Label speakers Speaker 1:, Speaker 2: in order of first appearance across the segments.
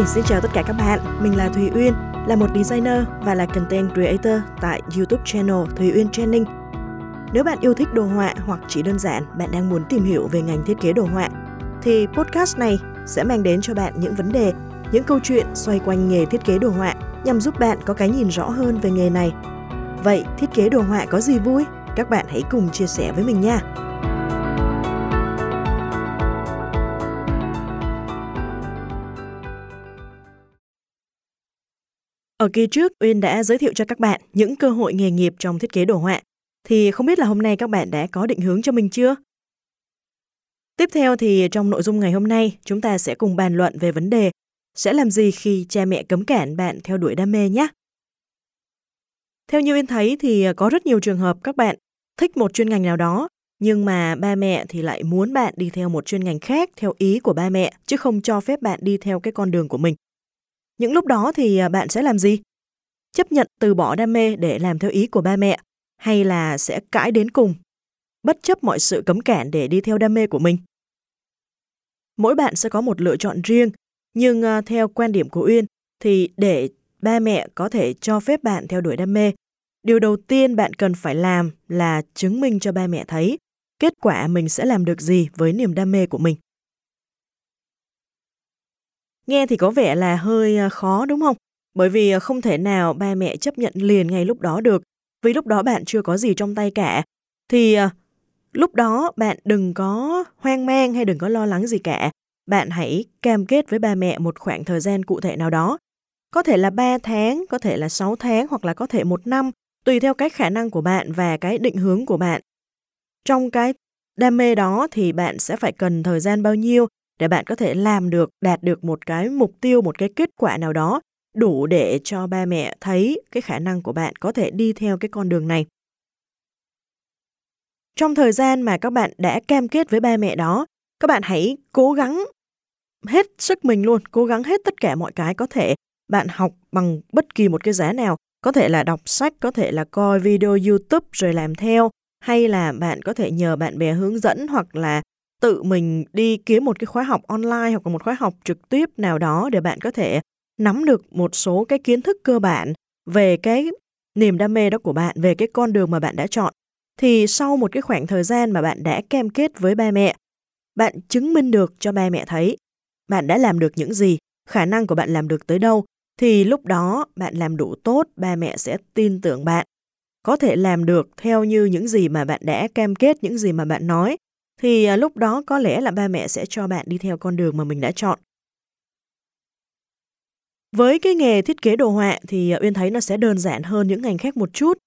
Speaker 1: Hi, xin chào tất cả các bạn. Mình là Thùy Uyên, là một designer và là content creator tại YouTube channel Thùy Uyên Training. Nếu bạn yêu thích đồ họa hoặc chỉ đơn giản bạn đang muốn tìm hiểu về ngành thiết kế đồ họa, thì podcast này sẽ mang đến cho bạn những vấn đề, những câu chuyện xoay quanh nghề thiết kế đồ họa nhằm giúp bạn có cái nhìn rõ hơn về nghề này. Vậy thiết kế đồ họa có gì vui? Các bạn hãy cùng chia sẻ với mình nha. Ở kỳ trước, Uyên đã giới thiệu cho các bạn những cơ hội nghề nghiệp trong thiết kế đồ họa. Thì không biết là hôm nay các bạn đã có định hướng cho mình chưa? Tiếp theo thì trong nội dung ngày hôm nay, chúng ta sẽ cùng bàn luận về vấn đề sẽ làm gì khi cha mẹ cấm cản bạn theo đuổi đam mê nhé. Theo như Uyên thấy thì có rất nhiều trường hợp các bạn thích một chuyên ngành nào đó, nhưng mà ba mẹ thì lại muốn bạn đi theo một chuyên ngành khác theo ý của ba mẹ, chứ không cho phép bạn đi theo cái con đường của mình. Những lúc đó thì à, bạn sẽ làm gì? Chấp nhận từ bỏ đam mê để làm theo ý của ba mẹ hay là sẽ cãi đến cùng, bất chấp mọi sự cấm cản để đi theo đam mê của mình? Mỗi bạn sẽ có một lựa chọn riêng, nhưng à, theo quan điểm của Uyên thì để ba mẹ có thể cho phép bạn theo đuổi đam mê, điều đầu tiên bạn cần phải làm là chứng minh cho ba mẹ thấy kết quả mình sẽ làm được gì với niềm đam mê của mình. Nghe thì có vẻ là hơi à, khó đúng không? Bởi vì à, không thể nào ba mẹ chấp nhận liền ngay lúc đó được, vì lúc đó bạn chưa có gì trong tay cả. Thì à, lúc đó bạn đừng có hoang mang hay đừng có lo lắng gì cả. Bạn hãy cam kết với ba mẹ một khoảng thời gian cụ thể nào đó. Có thể là 3 tháng, có thể là 6 tháng hoặc là có thể một năm, tùy theo cái khả năng của bạn và cái định hướng của bạn. Trong cái đam mê đó thì bạn sẽ phải cần thời gian bao nhiêu để bạn có thể làm được, đạt được một cái mục tiêu, một cái kết quả nào đó đủ để cho ba mẹ thấy cái khả năng của bạn có thể đi theo cái con đường này. Trong thời gian mà các bạn đã cam kết với ba mẹ đó, các bạn hãy cố gắng hết sức mình luôn, cố gắng hết tất cả mọi cái có thể. Bạn học bằng bất kỳ một cái giá nào, có thể là đọc sách, có thể là coi video YouTube rồi làm theo, hay là bạn có thể nhờ bạn bè hướng dẫn hoặc là tự mình đi kiếm một cái khóa học online hoặc là một khóa học trực tiếp nào đó để bạn có thể nắm được một số cái kiến thức cơ bản về cái niềm đam mê đó của bạn, về cái con đường mà bạn đã chọn. Thì sau một cái khoảng thời gian mà bạn đã cam kết với ba mẹ, bạn chứng minh được cho ba mẹ thấy bạn đã làm được những gì, khả năng của bạn làm được tới đâu, thì lúc đó bạn làm đủ tốt, ba mẹ sẽ tin tưởng bạn. Có thể làm được theo như những gì mà bạn đã cam kết, những gì mà bạn nói thì à, lúc đó có lẽ là ba mẹ sẽ cho bạn đi theo con đường mà mình đã chọn. Với cái nghề thiết kế đồ họa thì à, Uyên thấy nó sẽ đơn giản hơn những ngành khác một chút.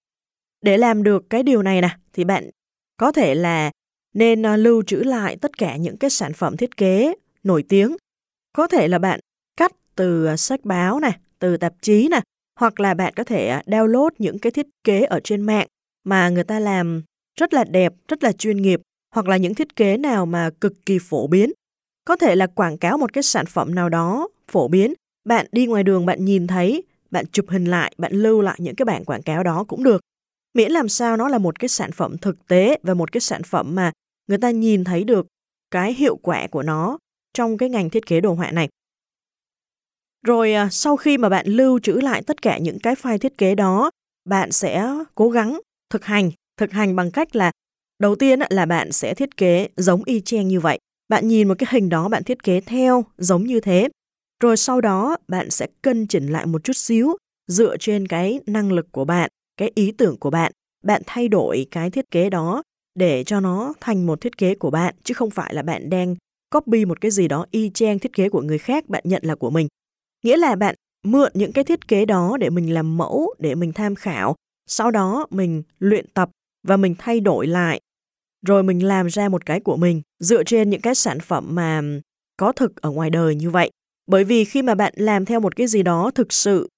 Speaker 1: Để làm được cái điều này nè thì bạn có thể là nên à, lưu trữ lại tất cả những cái sản phẩm thiết kế nổi tiếng. Có thể là bạn cắt từ sách báo này, từ tạp chí này, hoặc là bạn có thể download những cái thiết kế ở trên mạng mà người ta làm rất là đẹp, rất là chuyên nghiệp hoặc là những thiết kế nào mà cực kỳ phổ biến. Có thể là quảng cáo một cái sản phẩm nào đó phổ biến, bạn đi ngoài đường bạn nhìn thấy, bạn chụp hình lại, bạn lưu lại những cái bảng quảng cáo đó cũng được. Miễn làm sao nó là một cái sản phẩm thực tế và một cái sản phẩm mà người ta nhìn thấy được cái hiệu quả của nó trong cái ngành thiết kế đồ họa này. Rồi à, sau khi mà bạn lưu trữ lại tất cả những cái file thiết kế đó, bạn sẽ cố gắng thực hành, thực hành bằng cách là Đầu tiên là bạn sẽ thiết kế giống y chang như vậy. Bạn nhìn một cái hình đó bạn thiết kế theo giống như thế. Rồi sau đó bạn sẽ cân chỉnh lại một chút xíu dựa trên cái năng lực của bạn, cái ý tưởng của bạn. Bạn thay đổi cái thiết kế đó để cho nó thành một thiết kế của bạn chứ không phải là bạn đang copy một cái gì đó y chang thiết kế của người khác bạn nhận là của mình. Nghĩa là bạn mượn những cái thiết kế đó để mình làm mẫu, để mình tham khảo, sau đó mình luyện tập và mình thay đổi lại rồi mình làm ra một cái của mình dựa trên những cái sản phẩm mà có thực ở ngoài đời như vậy. Bởi vì khi mà bạn làm theo một cái gì đó thực sự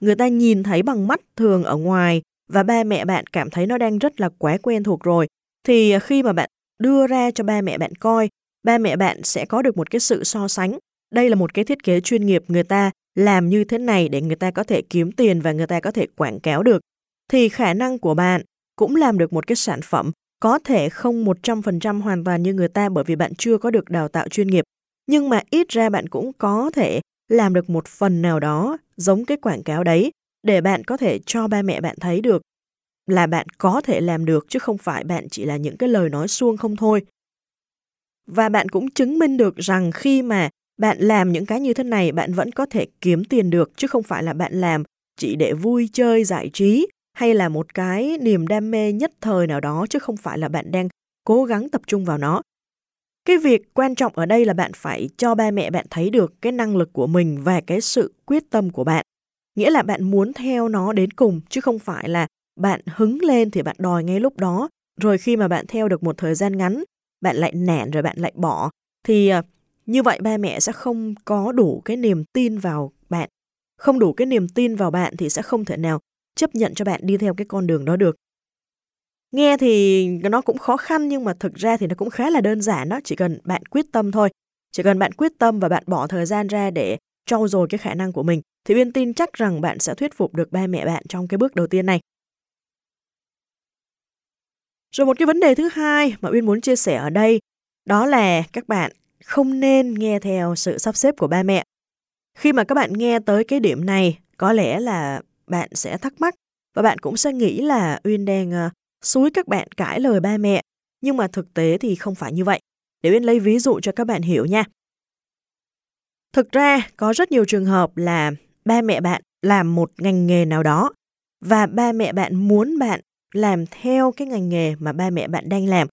Speaker 1: người ta nhìn thấy bằng mắt thường ở ngoài và ba mẹ bạn cảm thấy nó đang rất là quá quen thuộc rồi thì khi mà bạn đưa ra cho ba mẹ bạn coi, ba mẹ bạn sẽ có được một cái sự so sánh. Đây là một cái thiết kế chuyên nghiệp người ta làm như thế này để người ta có thể kiếm tiền và người ta có thể quảng cáo được. Thì khả năng của bạn cũng làm được một cái sản phẩm có thể không 100% hoàn toàn như người ta bởi vì bạn chưa có được đào tạo chuyên nghiệp, nhưng mà ít ra bạn cũng có thể làm được một phần nào đó giống cái quảng cáo đấy để bạn có thể cho ba mẹ bạn thấy được là bạn có thể làm được chứ không phải bạn chỉ là những cái lời nói suông không thôi. Và bạn cũng chứng minh được rằng khi mà bạn làm những cái như thế này bạn vẫn có thể kiếm tiền được chứ không phải là bạn làm chỉ để vui chơi giải trí hay là một cái niềm đam mê nhất thời nào đó chứ không phải là bạn đang cố gắng tập trung vào nó. Cái việc quan trọng ở đây là bạn phải cho ba mẹ bạn thấy được cái năng lực của mình và cái sự quyết tâm của bạn. Nghĩa là bạn muốn theo nó đến cùng chứ không phải là bạn hứng lên thì bạn đòi ngay lúc đó, rồi khi mà bạn theo được một thời gian ngắn, bạn lại nản rồi bạn lại bỏ thì ờ, như vậy ba mẹ sẽ không có đủ cái niềm tin vào bạn. Không đủ cái niềm tin vào bạn thì sẽ không thể nào chấp nhận cho bạn đi theo cái con đường đó được. Nghe thì nó cũng khó khăn nhưng mà thực ra thì nó cũng khá là đơn giản đó, chỉ cần bạn quyết tâm thôi. Chỉ cần bạn quyết tâm và bạn bỏ thời gian ra để trau dồi cái khả năng của mình thì Uyên tin chắc rằng bạn sẽ thuyết phục được ba mẹ bạn trong cái bước đầu tiên này. Rồi một cái vấn đề thứ hai mà Uyên muốn chia sẻ ở đây đó là các bạn không nên nghe theo sự sắp xếp của ba mẹ. Khi mà các bạn nghe tới cái điểm này, có lẽ là bạn sẽ thắc mắc và bạn cũng sẽ nghĩ là Uyên đang uh, xúi các bạn cãi lời ba mẹ, nhưng mà thực tế thì không phải như vậy. Để Uyên lấy ví dụ cho các bạn hiểu nha. Thực ra có rất nhiều trường hợp là ba mẹ bạn làm một ngành nghề nào đó và ba mẹ bạn muốn bạn làm theo cái ngành nghề mà ba mẹ bạn đang làm.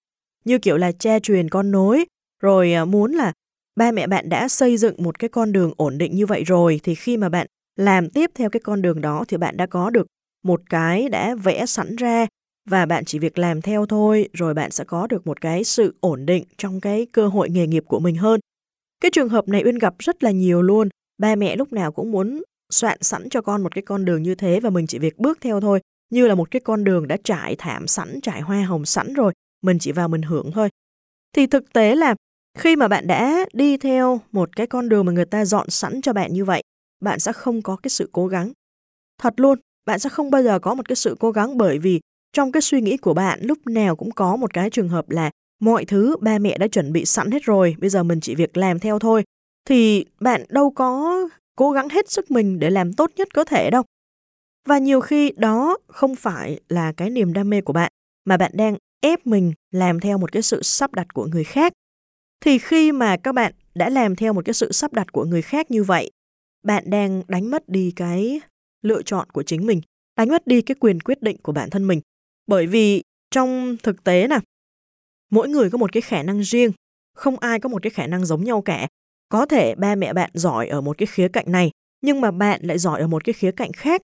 Speaker 1: Như kiểu là cha truyền con nối, rồi ờ, muốn là ba mẹ bạn đã xây dựng một cái con đường ổn định như vậy rồi thì khi mà bạn làm tiếp theo cái con đường đó thì bạn đã có được một cái đã vẽ sẵn ra và bạn chỉ việc làm theo thôi rồi bạn sẽ có được một cái sự ổn định trong cái cơ hội nghề nghiệp của mình hơn. Cái trường hợp này Uyên gặp rất là nhiều luôn. Ba mẹ lúc nào cũng muốn soạn sẵn cho con một cái con đường như thế và mình chỉ việc bước theo thôi, như là một cái con đường đã trải thảm sẵn, trải hoa hồng sẵn rồi, mình chỉ vào mình hưởng thôi. Thì thực tế là khi mà bạn đã đi theo một cái con đường mà người ta dọn sẵn cho bạn như vậy, bạn sẽ không có cái sự cố gắng. Thật luôn, bạn sẽ không bao giờ có một cái sự cố gắng bởi vì trong cái suy nghĩ của bạn lúc nào cũng có một cái trường hợp là mọi thứ ba mẹ đã chuẩn bị sẵn hết rồi, bây giờ mình chỉ việc làm theo thôi. Thì bạn đâu có cố gắng hết sức mình để làm tốt nhất có thể đâu. Và nhiều khi đó không phải là cái niềm đam mê của bạn, mà bạn đang ép mình làm theo một cái sự sắp đặt của người khác. Thì khi mà các bạn đã làm theo một cái sự sắp đặt của người khác như vậy, bạn đang đánh mất đi cái lựa chọn của chính mình, đánh mất đi cái quyền quyết định của bản thân mình. Bởi vì trong thực tế nè, mỗi người có một cái khả năng riêng, không ai có một cái khả năng giống nhau cả. Có thể ba mẹ bạn giỏi ở một cái khía cạnh này, nhưng mà bạn lại giỏi ở một cái khía cạnh khác.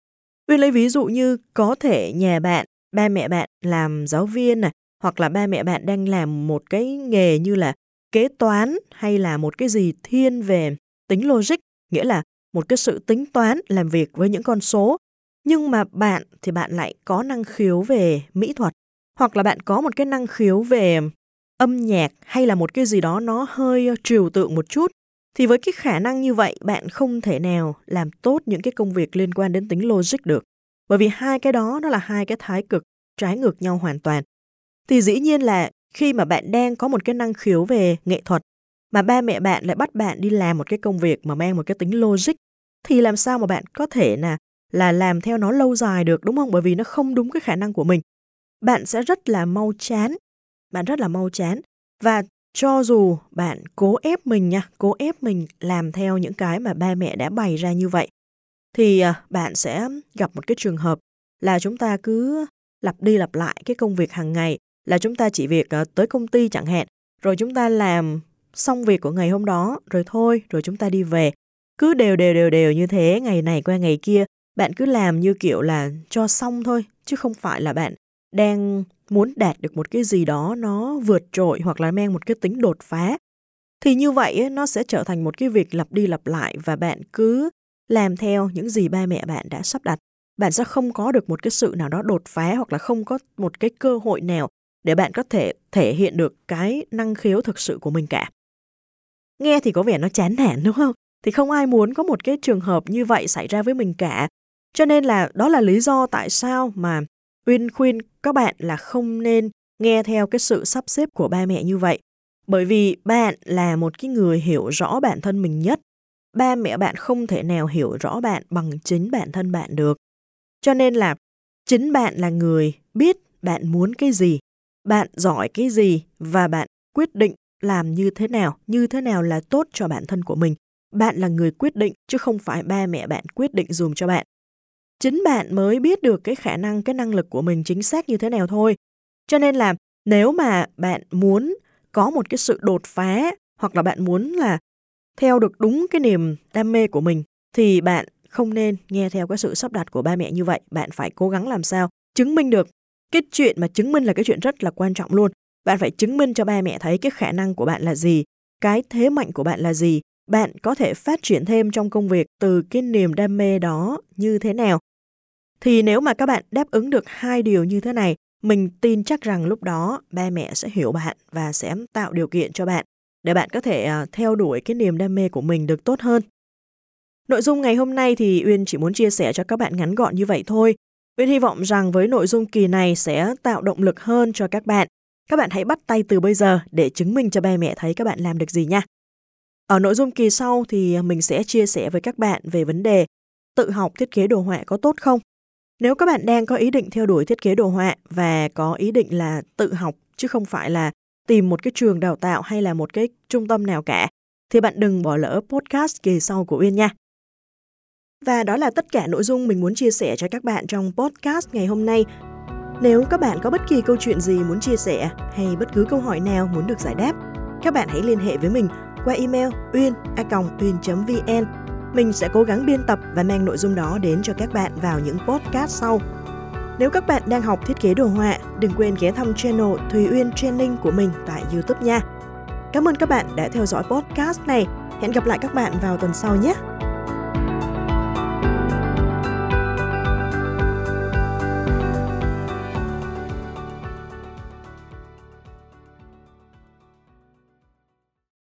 Speaker 1: Uyên lấy ví dụ như có thể nhà bạn, ba mẹ bạn làm giáo viên này, hoặc là ba mẹ bạn đang làm một cái nghề như là kế toán hay là một cái gì thiên về tính logic, nghĩa là một cái sự tính toán làm việc với những con số. Nhưng mà bạn thì bạn lại có năng khiếu về mỹ thuật, hoặc là bạn có một cái năng khiếu về âm nhạc hay là một cái gì đó nó hơi trừu tượng một chút thì với cái khả năng như vậy bạn không thể nào làm tốt những cái công việc liên quan đến tính logic được bởi vì hai cái đó nó là hai cái thái cực trái ngược nhau hoàn toàn thì dĩ nhiên là khi mà bạn đang có một cái năng khiếu về nghệ thuật mà ba mẹ bạn lại bắt bạn đi làm một cái công việc mà mang một cái tính logic thì làm sao mà bạn có thể là là làm theo nó lâu dài được, đúng không? Bởi vì nó không đúng cái khả năng của mình. Bạn sẽ rất là mau chán. Bạn rất là mau chán. Và cho dù bạn cố ép mình nha, cố ép mình làm theo những cái mà ba mẹ đã bày ra như vậy, thì à, bạn sẽ gặp một cái trường hợp là chúng ta cứ lặp đi lặp lại cái công việc hàng ngày, là chúng ta chỉ việc à, tới công ty chẳng hạn, rồi chúng ta làm xong việc của ngày hôm đó, rồi thôi, rồi chúng ta đi về cứ đều đều đều đều như thế, ngày này qua ngày kia, bạn cứ làm như kiểu là cho xong thôi, chứ không phải là bạn đang muốn đạt được một cái gì đó nó vượt trội hoặc là mang một cái tính đột phá. Thì như vậy nó sẽ trở thành một cái việc lặp đi lặp lại và bạn cứ làm theo những gì ba mẹ bạn đã sắp đặt. Bạn sẽ không có được một cái sự nào đó đột phá hoặc là không có một cái cơ hội nào để bạn có thể thể hiện được cái năng khiếu thực sự của mình cả. Nghe thì có vẻ nó chán nản, đúng không? Thì không ai muốn có một cái trường hợp như vậy xảy ra với mình cả cho nên là đó là lý do tại sao mà Uyên khuyên các bạn là không nên nghe theo cái sự sắp xếp của ba mẹ như vậy. Bởi vì bạn là một cái người hiểu rõ bản thân mình nhất. ba mẹ bạn không thể nào hiểu rõ bạn bằng chính bản thân bạn được. Cho nên là chính bạn là người biết bạn muốn cái gì, bạn giỏi cái gì và bạn quyết định làm như thế nào, như thế nào là tốt cho bản thân của mình. Bạn là người quyết định chứ không phải ba mẹ bạn quyết định dùm cho bạn. Chính bạn mới biết được cái khả năng, cái năng lực của mình chính xác như thế nào thôi. Cho nên là nếu mà bạn muốn có một cái sự đột phá hoặc là bạn muốn là theo được đúng cái niềm đam mê của mình thì bạn không nên nghe theo cái sự sắp đặt của ba mẹ như vậy. Bạn phải cố gắng làm sao chứng minh được cái chuyện mà chứng minh là cái chuyện rất là quan trọng luôn. Bạn phải chứng minh cho ba mẹ thấy cái khả năng của bạn là gì, cái thế mạnh của bạn là gì, bạn có thể phát triển thêm trong công việc từ cái niềm đam mê đó như thế nào. Thì nếu mà các bạn đáp ứng được hai điều như thế này, mình tin chắc rằng lúc đó ba mẹ sẽ hiểu bạn và sẽ tạo điều kiện cho bạn để bạn có thể ờ, theo đuổi cái niềm đam mê của mình được tốt hơn. Nội dung ngày hôm nay thì Uyên chỉ muốn chia sẻ cho các bạn ngắn gọn như vậy thôi. Uyên hy vọng rằng với nội dung kỳ này sẽ tạo động lực hơn cho các bạn. Các bạn hãy bắt tay từ bây giờ để chứng minh cho ba mẹ thấy các bạn làm được gì nha. Ở nội dung kỳ sau thì mình sẽ chia sẻ với các bạn về vấn đề tự học thiết kế đồ họa có tốt không? Nếu các bạn đang có ý định theo đuổi thiết kế đồ họa và có ý định là tự học chứ không phải là tìm một cái trường đào tạo hay là một cái trung tâm nào cả, thì bạn đừng bỏ lỡ podcast kỳ sau của Uyên nha. Và đó là tất cả nội dung mình muốn chia sẻ cho các bạn trong podcast ngày hôm nay. Nếu các bạn có bất kỳ câu chuyện gì muốn chia sẻ hay bất cứ câu hỏi nào muốn được giải đáp, các bạn hãy liên hệ với mình qua email uyên.uyên.vn. Mình sẽ cố gắng biên tập và mang nội dung đó đến cho các bạn vào những podcast sau. Nếu các bạn đang học thiết kế đồ họa, đừng quên ghé thăm channel Thùy Uyên Training của mình tại YouTube nha. Cảm ơn các bạn đã theo dõi podcast này. Hẹn gặp lại các bạn vào tuần sau nhé.